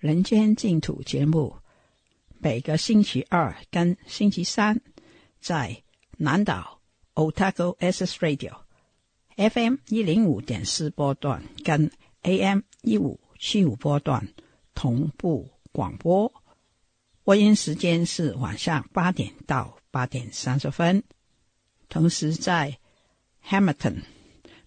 人间净土》节目每个星期二跟星期三在南岛 Otago S S Radio FM 一零五点四波段跟 AM 一五七五波段同步广播。播音时间是晚上八点到八点三十分，同时在 Hamilton，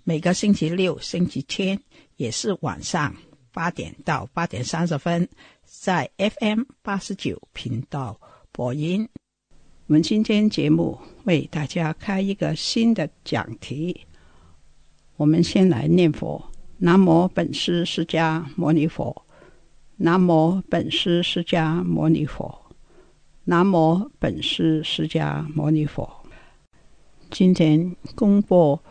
每个星期六、星期天也是晚上八点到八点三十分，在 FM 八十九频道播音。我们今天节目为大家开一个新的讲题。我们先来念佛：南无本师释迦牟尼佛，南无本师释迦牟尼佛，南无本师释迦牟尼佛。今天公布《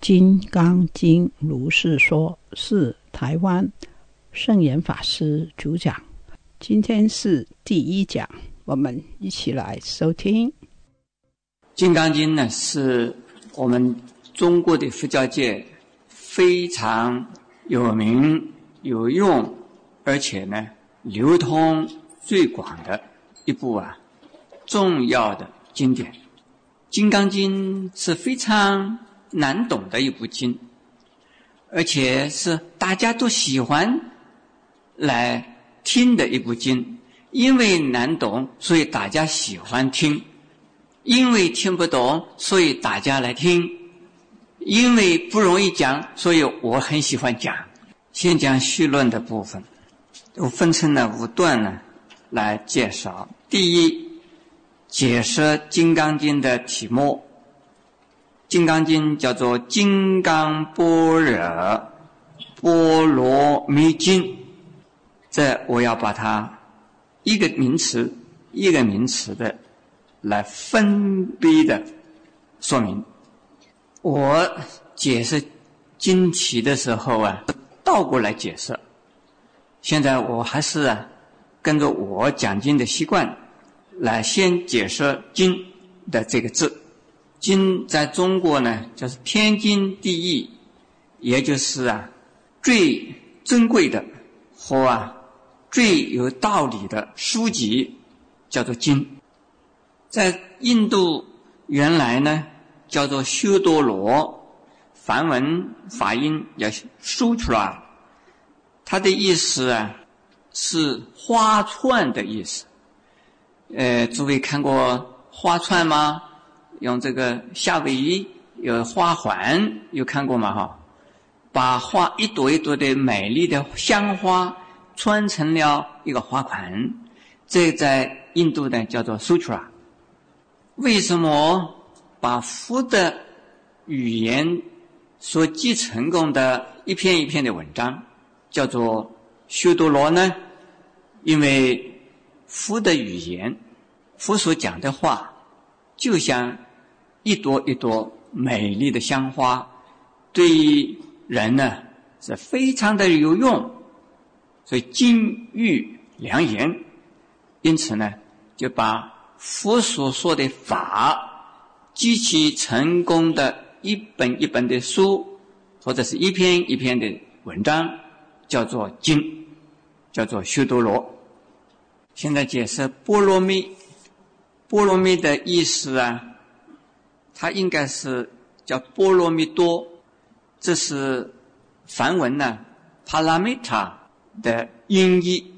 金刚经》如是说，是台湾圣严法师主讲。今天是第一讲，我们一起来收听《金刚经》呢，是我们中国的佛教界非常有名、有用，而且呢流通最广的一部啊重要的经典。《金刚经》是非常难懂的一部经，而且是大家都喜欢来听的一部经。因为难懂，所以大家喜欢听；因为听不懂，所以大家来听；因为不容易讲，所以我很喜欢讲。先讲序论的部分，我分成了五段呢来介绍。第一。解释《金刚经》的题目，《金刚经》叫做《金刚般若波罗蜜经》。这我要把它一个名词一个名词的来分别的说明。我解释经题的时候啊，倒过来解释。现在我还是啊，跟着我讲经的习惯。来先解释“经”的这个字，“经”在中国呢，就是天经地义，也就是啊最珍贵的和啊最有道理的书籍，叫做经。在印度原来呢叫做修多罗，梵文发音叫 Sutra，它的意思啊是花串的意思。呃，诸位看过花串吗？用这个夏威夷有花环，有看过吗？哈，把花一朵一朵的美丽的香花穿成了一个花环，这在印度呢叫做 sutra。为什么把佛的语言所记成功的一篇一篇的文章叫做修多罗呢？因为。佛的语言，佛所讲的话，就像一朵一朵美丽的香花，对于人呢是非常的有用，所以金玉良言。因此呢，就把佛所说的法，极其成功的一本一本的书，或者是一篇一篇的文章，叫做经，叫做修多罗。现在解释波罗蜜，波罗蜜的意思啊，它应该是叫波罗蜜多，这是梵文呢 “paramita” 的音译。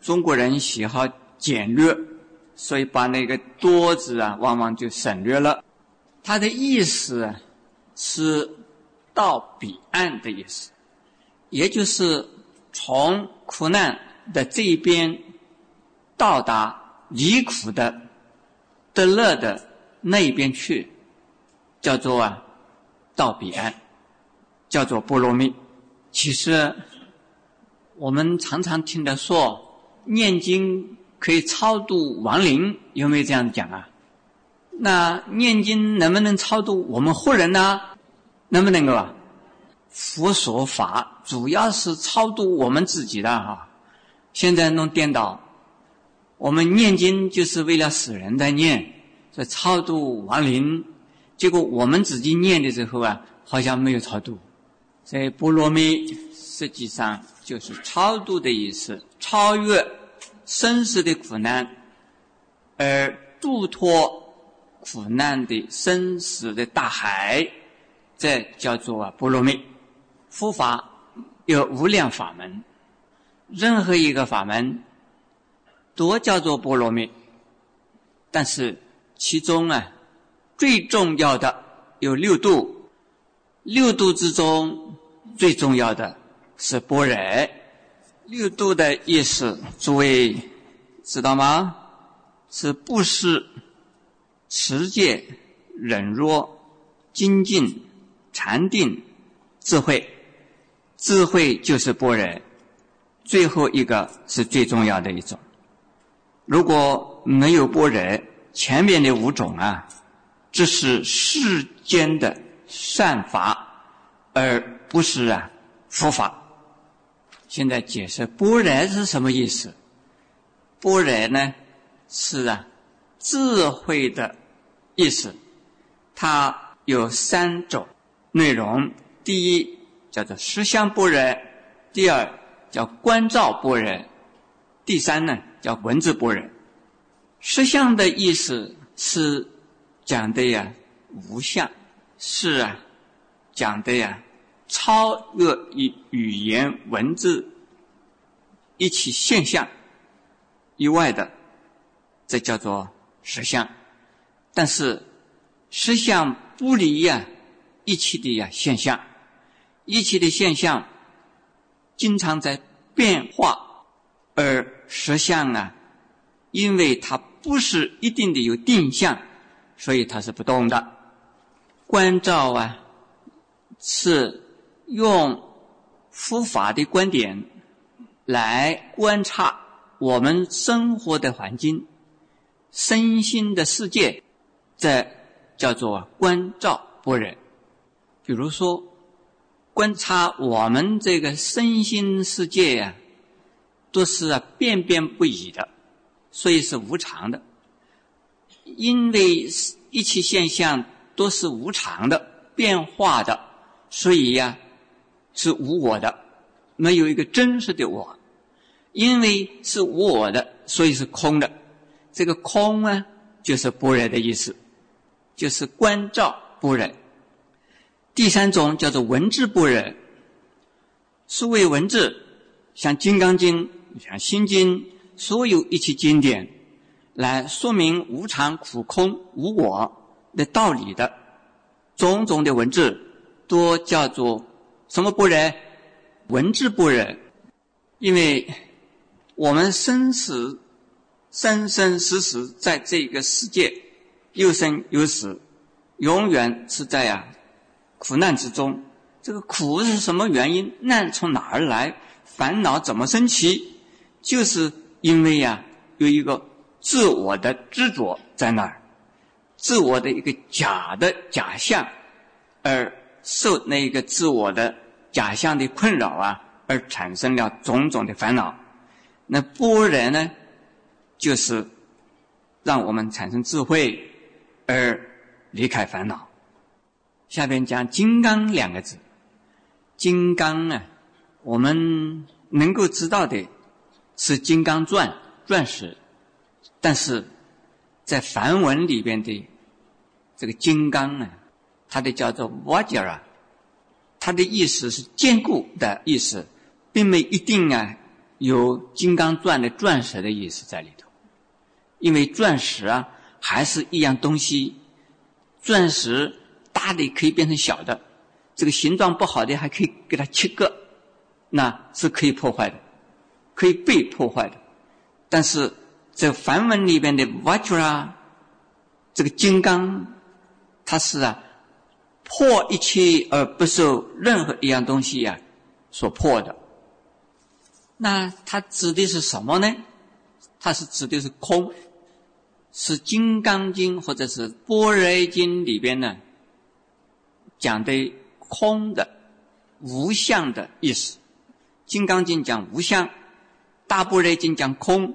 中国人喜好简略，所以把那个“多”字啊，往往就省略了。它的意思是到彼岸的意思，也就是从苦难的这一边到达。离苦的、得乐的那边去，叫做啊，到彼岸，叫做波罗蜜。其实我们常常听的说，念经可以超度亡灵，有没有这样讲啊？那念经能不能超度我们活人呢？能不能够啊？佛说法主要是超度我们自己的哈，现在弄颠倒。我们念经就是为了死人在念，在超度亡灵。结果我们自己念的时候啊，好像没有超度。所以波罗蜜实际上就是超度的意思，超越生死的苦难，而度脱苦难的生死的大海，这叫做波罗蜜。佛法有无量法门，任何一个法门。都叫做波罗蜜，但是其中啊，最重要的有六度，六度之中最重要的是般若。六度的意思，诸位知道吗？是布施、持戒、忍辱、精进、禅定、智慧。智慧就是般若，最后一个是最重要的一种。如果没有般若，前面的五种啊，这是世间的善法，而不是啊佛法。现在解释般若是什么意思？般若呢是啊智慧的意思，它有三种内容：第一叫做实相般若，第二叫观照般若，第三呢？叫文字般若，实相的意思是讲的呀无相，是啊讲的呀超越语语言文字一起现象以外的，这叫做实相。但是实相不离呀一起的呀现象，一起的现象经常在变化而。实相啊，因为它不是一定的有定向，所以它是不动的。观照啊，是用佛法的观点来观察我们生活的环境、身心的世界，这叫做观照般若。比如说，观察我们这个身心世界呀。都是啊变变不已的，所以是无常的。因为一切现象都是无常的、变化的，所以呀是无我的，没有一个真实的我。因为是无我的，所以是空的。这个空啊，就是般若的意思，就是观照般若。第三种叫做文字般若，所谓文字，像《金刚经》。像《心经》所有一切经典，来说明无常、苦、空、无我的道理的种种的文字，都叫做什么不忍？文字不忍。因为我们生死生生死死在这个世界，有生有死，永远是在啊苦难之中。这个苦是什么原因？难从哪儿来？烦恼怎么升起？就是因为呀，有一个自我的执着在那儿，自我的一个假的假象，而受那一个自我的假象的困扰啊，而产生了种种的烦恼。那般若呢，就是让我们产生智慧，而离开烦恼。下边讲“金刚”两个字，“金刚”啊，我们能够知道的。是《金刚钻》钻石，但是在梵文里边的这个金刚呢，它的叫做 Vajra，它的意思是坚固的意思，并没一定啊有金刚钻的钻石的意思在里头，因为钻石啊还是一样东西，钻石大的可以变成小的，这个形状不好的还可以给它切割，那是可以破坏的，可以被破坏的，但是。这梵文里边的 Vajra，这个金刚，它是啊破一切而不受任何一样东西呀所破的。那它指的是什么呢？它是指的是空，是《金刚经》或者是《般若经》里边呢讲的空的无相的意思。《金刚经》讲无相，《大般若经》讲空。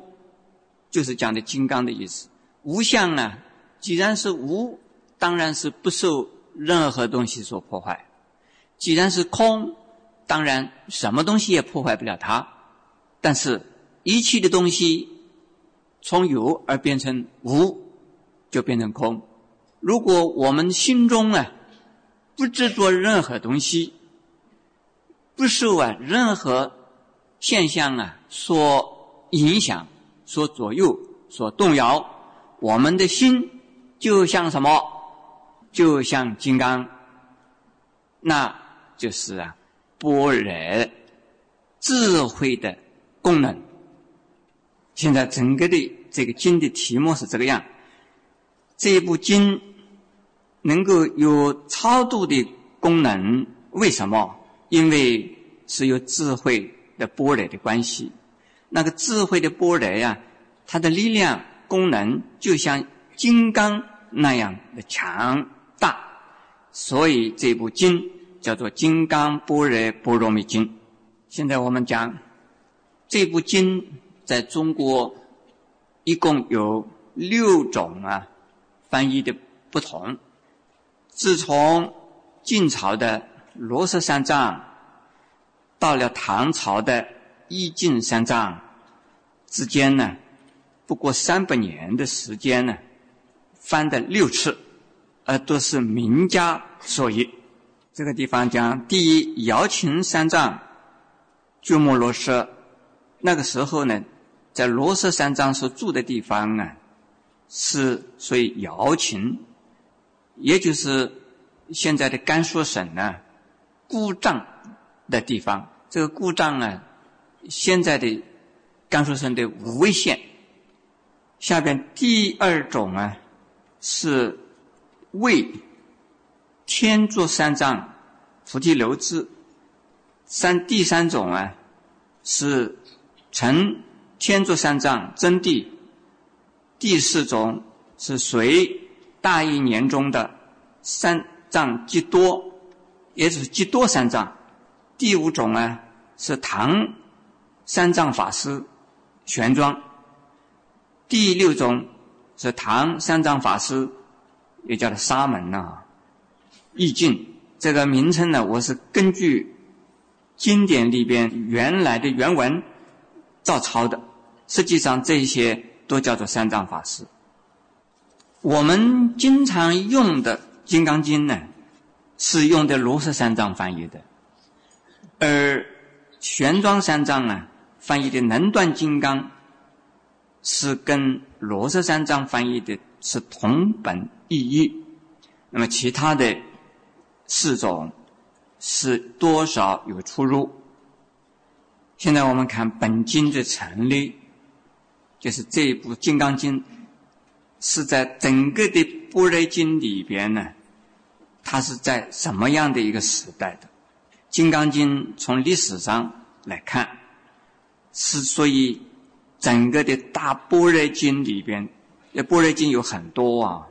就是讲的金刚的意思。无相呢，既然是无，当然是不受任何东西所破坏；既然是空，当然什么东西也破坏不了它。但是一切的东西从有而变成无，就变成空。如果我们心中啊不执着任何东西，不受啊任何现象啊所影响。所左右、所动摇，我们的心就像什么？就像金刚，那就是啊，般若智慧的功能。现在整个的这个经的题目是这个样：这部经能够有超度的功能，为什么？因为是有智慧的波雷的关系。那个智慧的波雷呀，它的力量功能就像金刚那样的强大，所以这部经叫做《金刚般若波罗蜜经》。现在我们讲这部经在中国一共有六种啊翻译的不同。自从晋朝的罗什三藏到了唐朝的。一晋三藏之间呢，不过三百年的时间呢，翻的六次，而都是名家所译。这个地方讲第一，瑶琴三藏，鸠摩罗什，那个时候呢，在罗什三藏所住的地方啊，是属于瑶琴，也就是现在的甘肃省呢，姑丈的地方。这个故障呢。现在的甘肃省的武威县，下边第二种啊是为天竺三藏菩提留支，三第三种啊是成天竺三藏真谛，第四种是随大义年中的三藏极多，也就是极多三藏，第五种啊是唐。三藏法师玄奘，第六种是唐三藏法师，也叫做沙门呐，意境这个名称呢，我是根据经典里边原来的原文照抄的。实际上这些都叫做三藏法师。我们经常用的《金刚经》呢，是用的罗什三藏翻译的，而玄奘三藏呢。翻译的能断金刚是跟罗什三藏翻译的是同本异义，那么其他的四种是多少有出入。现在我们看本经的成立，就是这一部《金刚经》是在整个的般若经里边呢，它是在什么样的一个时代的？《金刚经》从历史上来看。是所以，整个的大般若经里边，那般若经有很多啊。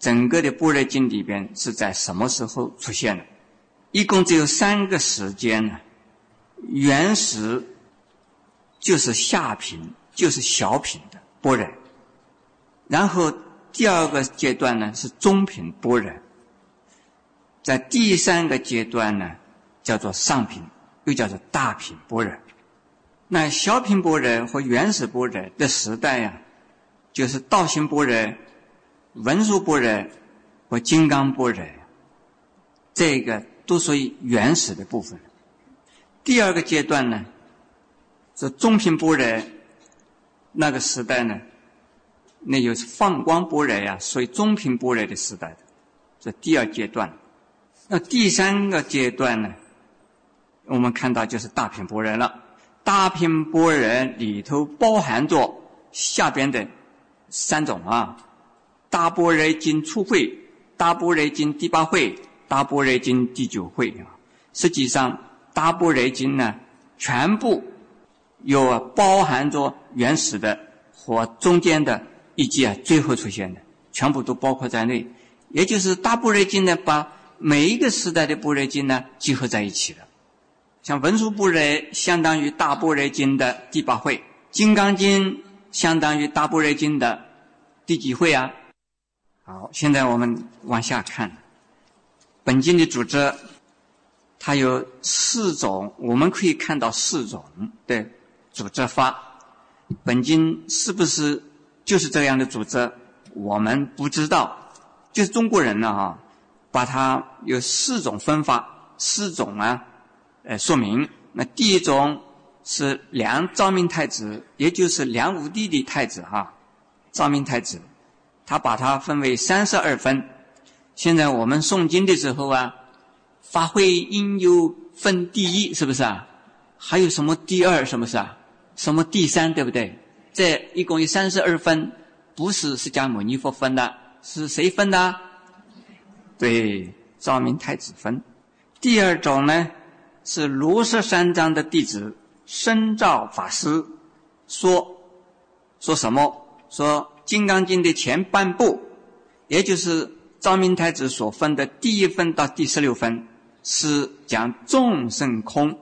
整个的般若经里边是在什么时候出现的？一共只有三个时间呢。原始就是下品，就是小品的般若。然后第二个阶段呢是中品般若，在第三个阶段呢叫做上品，又叫做大品般若。那小品般若和原始般若的时代呀，就是道心般若文殊般若和金刚般若，这个都属于原始的部分。第二个阶段呢，是中品般若那个时代呢，那就是放光般若呀，属于中品般若的时代，这第二阶段。那第三个阶段呢，我们看到就是大品般若了。大品般若里头包含着下边的三种啊：大般若经初会、大般若经第八会、大般若经第九会啊。实际上，大般若经呢，全部有包含着原始的和中间的，以及啊最后出现的，全部都包括在内。也就是大般若经呢，把每一个时代的般若经呢，集合在一起了。像文殊般若相当于大般若经的第八会，金刚经相当于大般若经的第几会啊？好，现在我们往下看，本经的组织，它有四种，我们可以看到四种的组织法。本经是不是就是这样的组织？我们不知道，就是中国人呢哈，把它有四种分法，四种啊。呃，说明那第一种是梁昭明太子，也就是梁武帝的太子哈，昭明太子，他把它分为三十二分。现在我们诵经的时候啊，发挥应有分第一，是不是啊？还有什么第二，是不是啊？什么第三，对不对？这一共有三十二分，不是释迦牟尼佛分的，是谁分的？对，昭明太子分。第二种呢？是罗什三章的弟子深照法师说说什么？说《金刚经》的前半部，也就是昭明太子所分的第一分到第十六分，是讲众生空；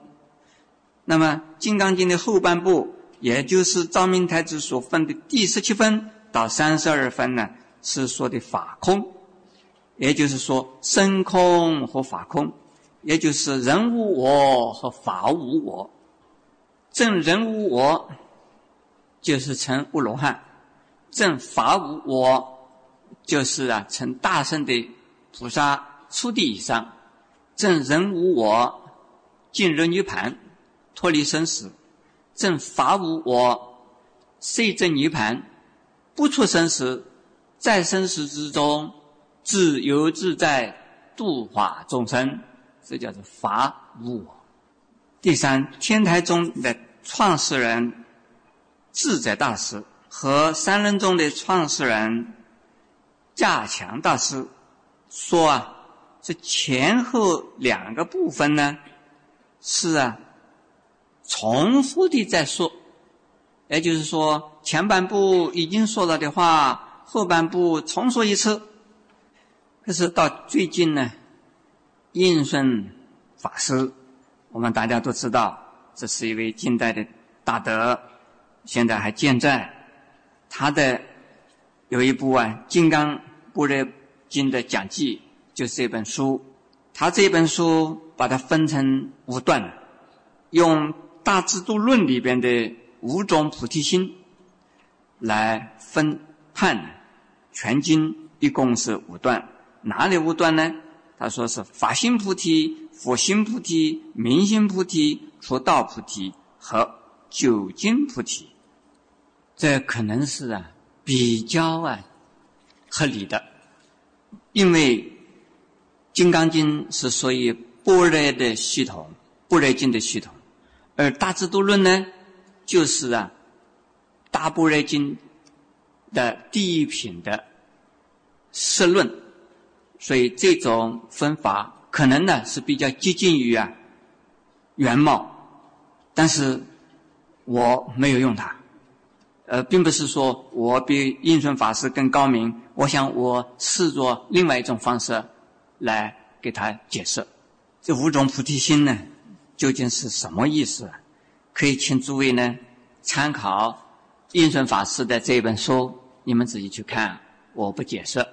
那么《金刚经》的后半部，也就是昭明太子所分的第十七分到三十二分呢，是说的法空，也就是说身空和法空。也就是人无我和法无我，正人无我就是成无罗汉，正法无我就是啊成大圣的菩萨初地以上，正人无我进入涅盘，脱离生死，正法无我遂证涅盘，不出生死，在生死之中自由自在度化众生。这叫做法无我。第三，天台宗的创始人智者大师和三人宗的创始人加强大师说啊，这前后两个部分呢是啊重复的在说，也就是说前半部已经说了的话，后半部重说一次。可是到最近呢？应顺法师，我们大家都知道，这是一位近代的大德，现在还健在。他的有一部啊《金刚般若经》的讲记，就是这本书。他这本书把它分成五段，用《大智度论》里边的五种菩提心来分判全经，一共是五段。哪里五段呢？他说是法心菩提、佛心菩提、明心菩提、出道菩提和究竟菩提，这可能是啊比较啊合理的，因为《金刚经》是属于般若的系统，般若经的系统，而《大智度论》呢，就是啊大般若经的第一品的释论。所以这种分法可能呢是比较接近于啊原貌，但是我没有用它，呃，并不是说我比应顺法师更高明。我想我试着另外一种方式来给他解释这五种菩提心呢究竟是什么意思？可以请诸位呢参考应顺法师的这一本书，你们自己去看，我不解释。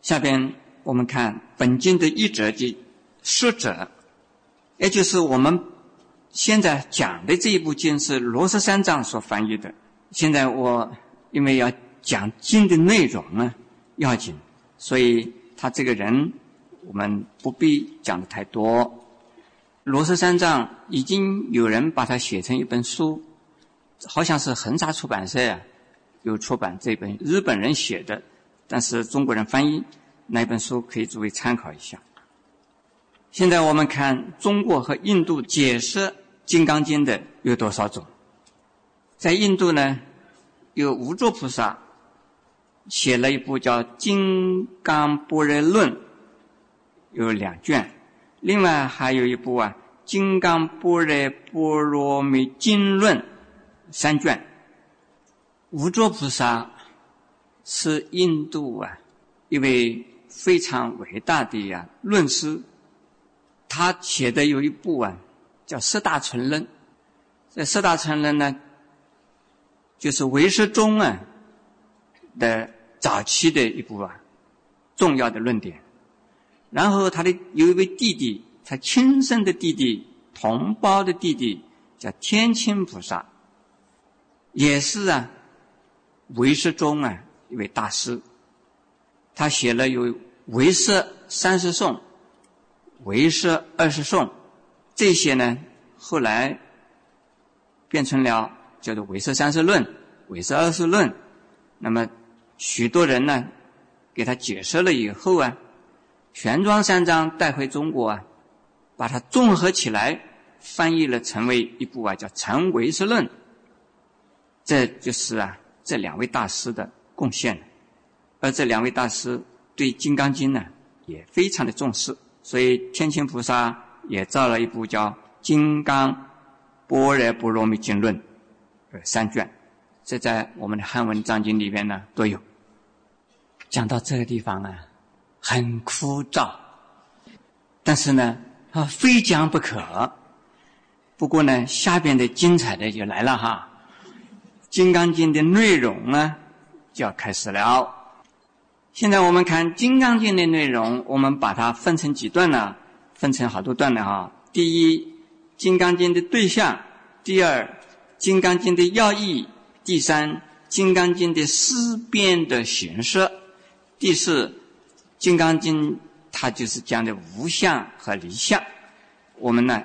下边。我们看本经的译者及说者，也就是我们现在讲的这一部经是罗什三藏所翻译的。现在我因为要讲经的内容呢，要紧，所以他这个人我们不必讲的太多。罗氏三藏已经有人把它写成一本书，好像是横沙出版社啊有出版这本日本人写的，但是中国人翻译那本书可以作为参考一下。现在我们看中国和印度解释《金刚经》的有多少种？在印度呢，有无著菩萨写了一部叫《金刚般若论》，有两卷；另外还有一部啊，《金刚般若波罗蜜经论》三卷。无著菩萨是印度啊一位非常伟大的呀论师。他写的有一部啊，叫《四大成论》。这《四大成论》呢，就是唯识宗啊的早期的一部啊重要的论点。然后他的有一位弟弟，他亲生的弟弟、同胞的弟弟，叫天亲菩萨，也是啊唯识宗啊一位大师。他写了有《唯识三十颂》。唯识二十颂，这些呢，后来变成了叫做唯识三十论、唯识二十论。那么许多人呢，给他解释了以后啊，玄奘三藏带回中国啊，把它综合起来，翻译了成为一部啊叫《成唯识论》。这就是啊这两位大师的贡献。而这两位大师对《金刚经》呢，也非常的重视。所以，天亲菩萨也造了一部叫《金刚般若波罗蜜经论》，呃，三卷，这在我们的汉文藏经里边呢都有。讲到这个地方啊，很枯燥，但是呢，啊，非讲不可。不过呢，下边的精彩的就来了哈，《金刚经》的内容呢就要开始了。现在我们看《金刚经》的内容，我们把它分成几段呢？分成好多段的哈。第一，《金刚经》的对象；第二，《金刚经》的要义；第三，《金刚经》的思辨的形式；第四，《金刚经》它就是讲的无相和离相。我们呢，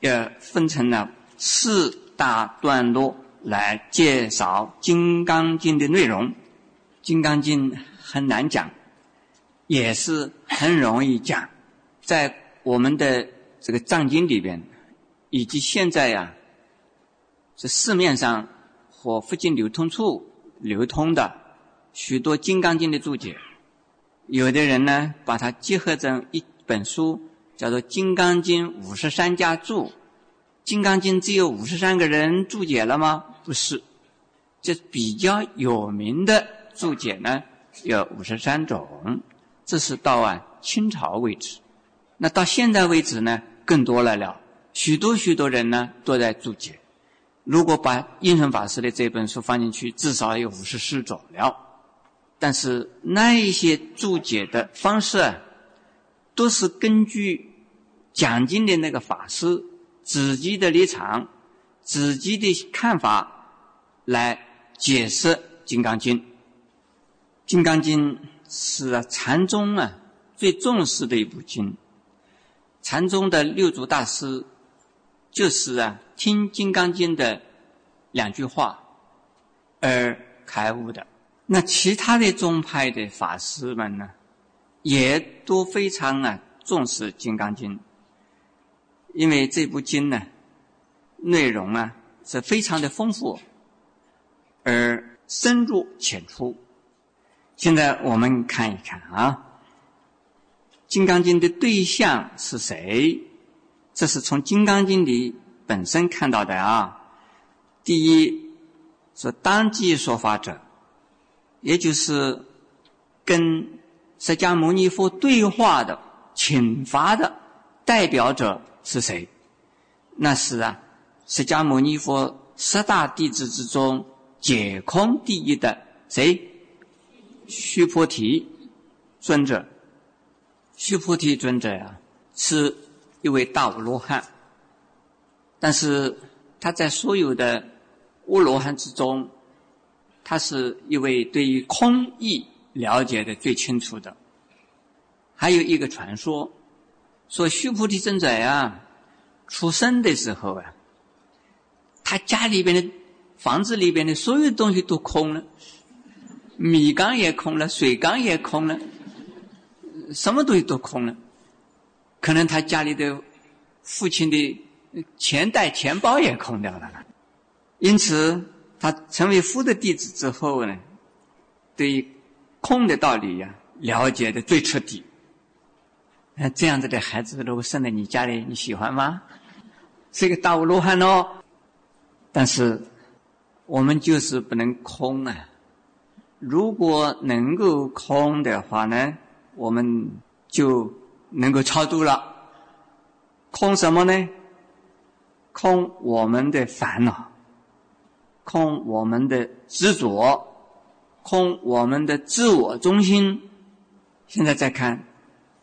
要分成了四大段落来介绍《金刚经》的内容，《金刚经》。很难讲，也是很容易讲。在我们的这个藏经里边，以及现在呀，这市面上或附近流通处流通的许多《金刚经》的注解，有的人呢把它结合成一本书，叫做《金刚经五十三家注》。《金刚经》只有五十三个人注解了吗？不是，这比较有名的注解呢。有五十三种，这是到啊清朝为止。那到现在为止呢，更多了了，许多许多人呢都在注解。如果把印顺法师的这本书放进去，至少有五十四种了。但是那一些注解的方式啊，都是根据讲经的那个法师自己的立场、自己的看法来解释《金刚经》。《金刚经》是禅宗啊最重视的一部经。禅宗的六祖大师就是啊听《金刚经》的两句话而开悟的。那其他的宗派的法师们呢，也都非常啊重视《金刚经》，因为这部经呢内容啊是非常的丰富而深入浅出。现在我们看一看啊，《金刚经》的对象是谁？这是从《金刚经》里本身看到的啊。第一是当机说法者，也就是跟释迦牟尼佛对话的、请法的代表者是谁？那是啊，释迦牟尼佛十大弟子之中解空第一的谁？须菩提尊者，须菩提尊者呀，是一位大阿罗汉，但是他在所有的阿罗汉之中，他是一位对于空义了解的最清楚的。还有一个传说，说须菩提尊者啊，出生的时候啊，他家里边的房子里边的所有东西都空了，米缸也空了，水缸也空了，什么东西都空了。可能他家里的父亲的钱袋、钱包也空掉了。因此，他成为夫的弟子之后呢，对于空的道理呀，了解的最彻底。那这样子的孩子，如果生在你家里，你喜欢吗？是一个大无罗汉哦。但是我们就是不能空啊！如果能够空的话呢，我们就能够超度了。空什么呢？空我们的烦恼，空我们的执着，空我们的自我中心。现在再看。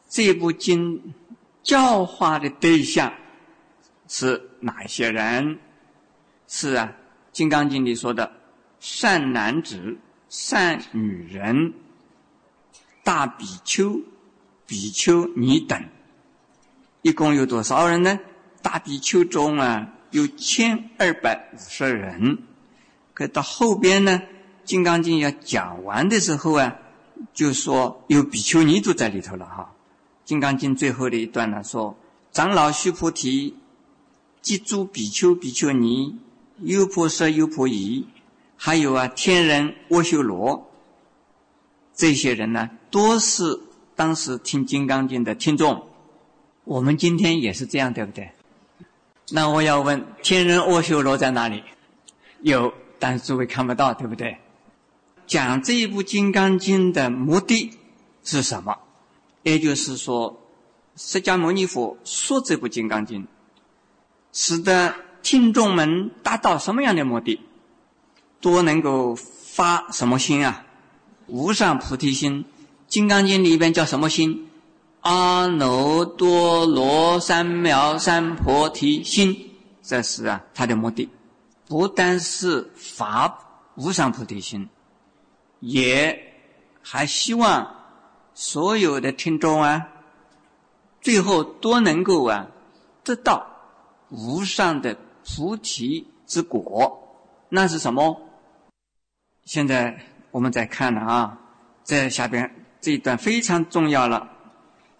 这部经教化的对象是哪些人？是啊，《金刚经》里说的善男子、善女人、大比丘、比丘尼等，一共有多少人呢？大比丘中啊，有千二百五十人。可到后边呢，《金刚经》要讲完的时候啊，就说有比丘尼都在里头了哈。《金刚经》最后的一段呢，说：“长老须菩提，即诸比丘、比丘尼、优婆塞、优婆夷，还有啊天人、阿修罗，这些人呢，都是当时听《金刚经》的听众。我们今天也是这样，对不对？那我要问：天人、阿修罗在哪里？有，但是诸位看不到，对不对？讲这一部《金刚经》的目的是什么？”也就是说，释迦牟尼佛说这部《金刚经》，使得听众们达到什么样的目的？都能够发什么心啊？无上菩提心。《金刚经》里边叫什么心？阿耨多罗三藐三菩提心。这是啊，他的目的，不单是发无上菩提心，也还希望。所有的听众啊，最后都能够啊得到无上的菩提之果，那是什么？现在我们再看了啊，在下边这一段非常重要了。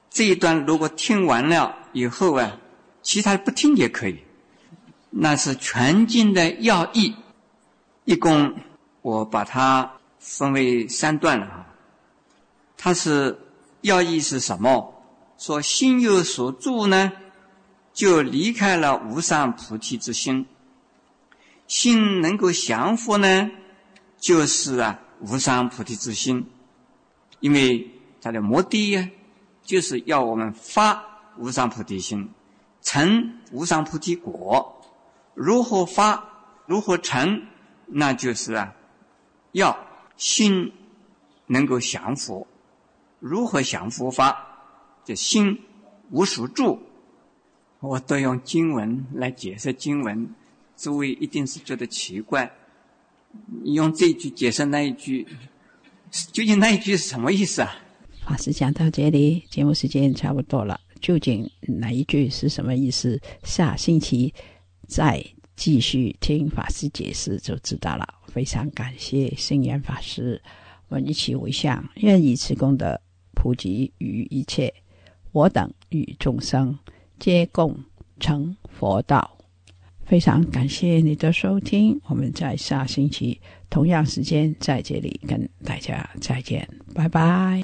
这一段如果听完了以后啊，其他不听也可以。那是全经的要义，一共我把它分为三段了啊。它是要义是什么？说心有所住呢，就离开了无上菩提之心。心能够降伏呢，就是啊无上菩提之心。因为它的目的呀，就是要我们发无上菩提心，成无上菩提果。如何发？如何成？那就是啊，要心能够降伏。如何降伏法？这心无所住，我都用经文来解释经文，诸位一定是觉得奇怪。你用这句解释那一句，究竟那一句是什么意思啊？法师讲到这里，节目时间差不多了。究竟哪一句是什么意思？下星期再继续听法师解释就知道了。非常感谢圣严法师，我们一起回向，愿以此功德。普及于一切，我等与众生皆共成佛道。非常感谢你的收听，我们在下星期同样时间在这里跟大家再见，拜拜。